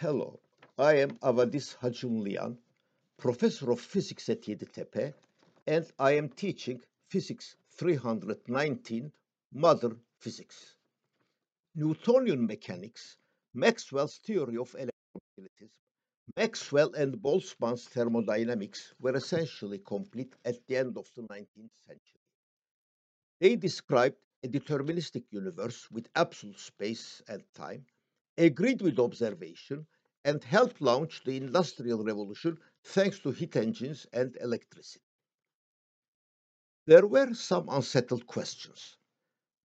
Hello, I am Avadis Hacınlıyan, Professor of Physics at Yeditepe, and I am teaching Physics 319, Modern Physics. Newtonian mechanics, Maxwell's theory of electromagnetism, Maxwell and Boltzmann's thermodynamics were essentially complete at the end of the 19th century. They described a deterministic universe with absolute space and time, agreed with observation, and helped launch the Industrial Revolution thanks to heat engines and electricity. There were some unsettled questions.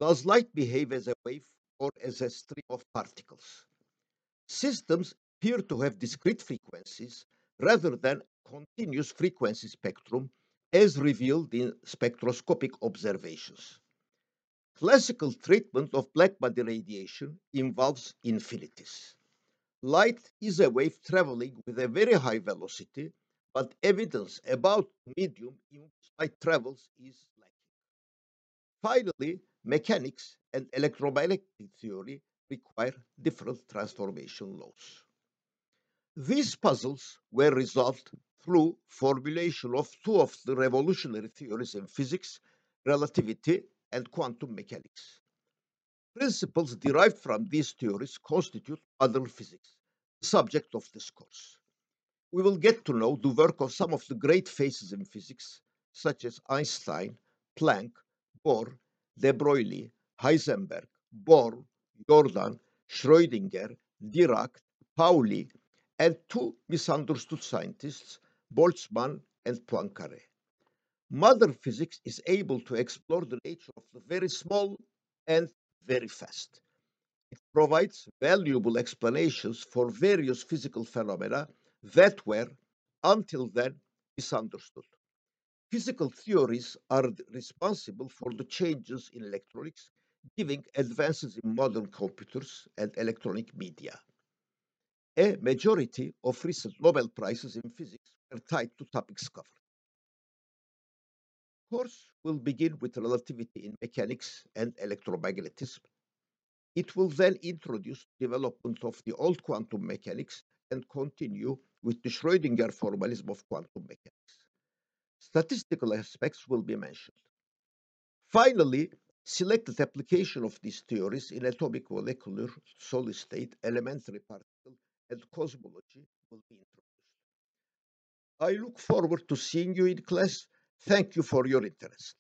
Does light behave as a wave or as a stream of particles? Systems appear to have discrete frequencies rather than continuous frequency spectrum as revealed in spectroscopic observations. Classical treatment of blackbody radiation involves infinities. Light is a wave traveling with a very high velocity, but evidence about medium in which light travels is lacking. Finally, mechanics and electromagnetic theory require different transformation laws. These puzzles were resolved through formulation of two of the revolutionary theories in physics, relativity and quantum mechanics. Principles derived from these theories constitute modern physics, the subject of this course. We will get to know the work of some of the great faces in physics, such as Einstein, Planck, Bohr, de Broglie, Heisenberg, Born, Jordan, Schrödinger, Dirac, Pauli, and two misunderstood scientists, Boltzmann and Poincaré. Modern physics is able to explore the nature of the very small and very fast. It provides valuable explanations for various physical phenomena that were, until then, misunderstood. Physical theories are responsible for the changes in electronics, giving advances in modern computers and electronic media. A majority of recent Nobel Prizes in physics were tied to topics covered. Course will begin with relativity in mechanics and electromagnetism. It will then introduce development of the old quantum mechanics and continue with the Schrödinger formalism of quantum mechanics. Statistical aspects will be mentioned. Finally, selected application of these theories in atomic molecular solid state, elementary particle, and cosmology will be introduced. I look forward to seeing you in class Thank you for your interest.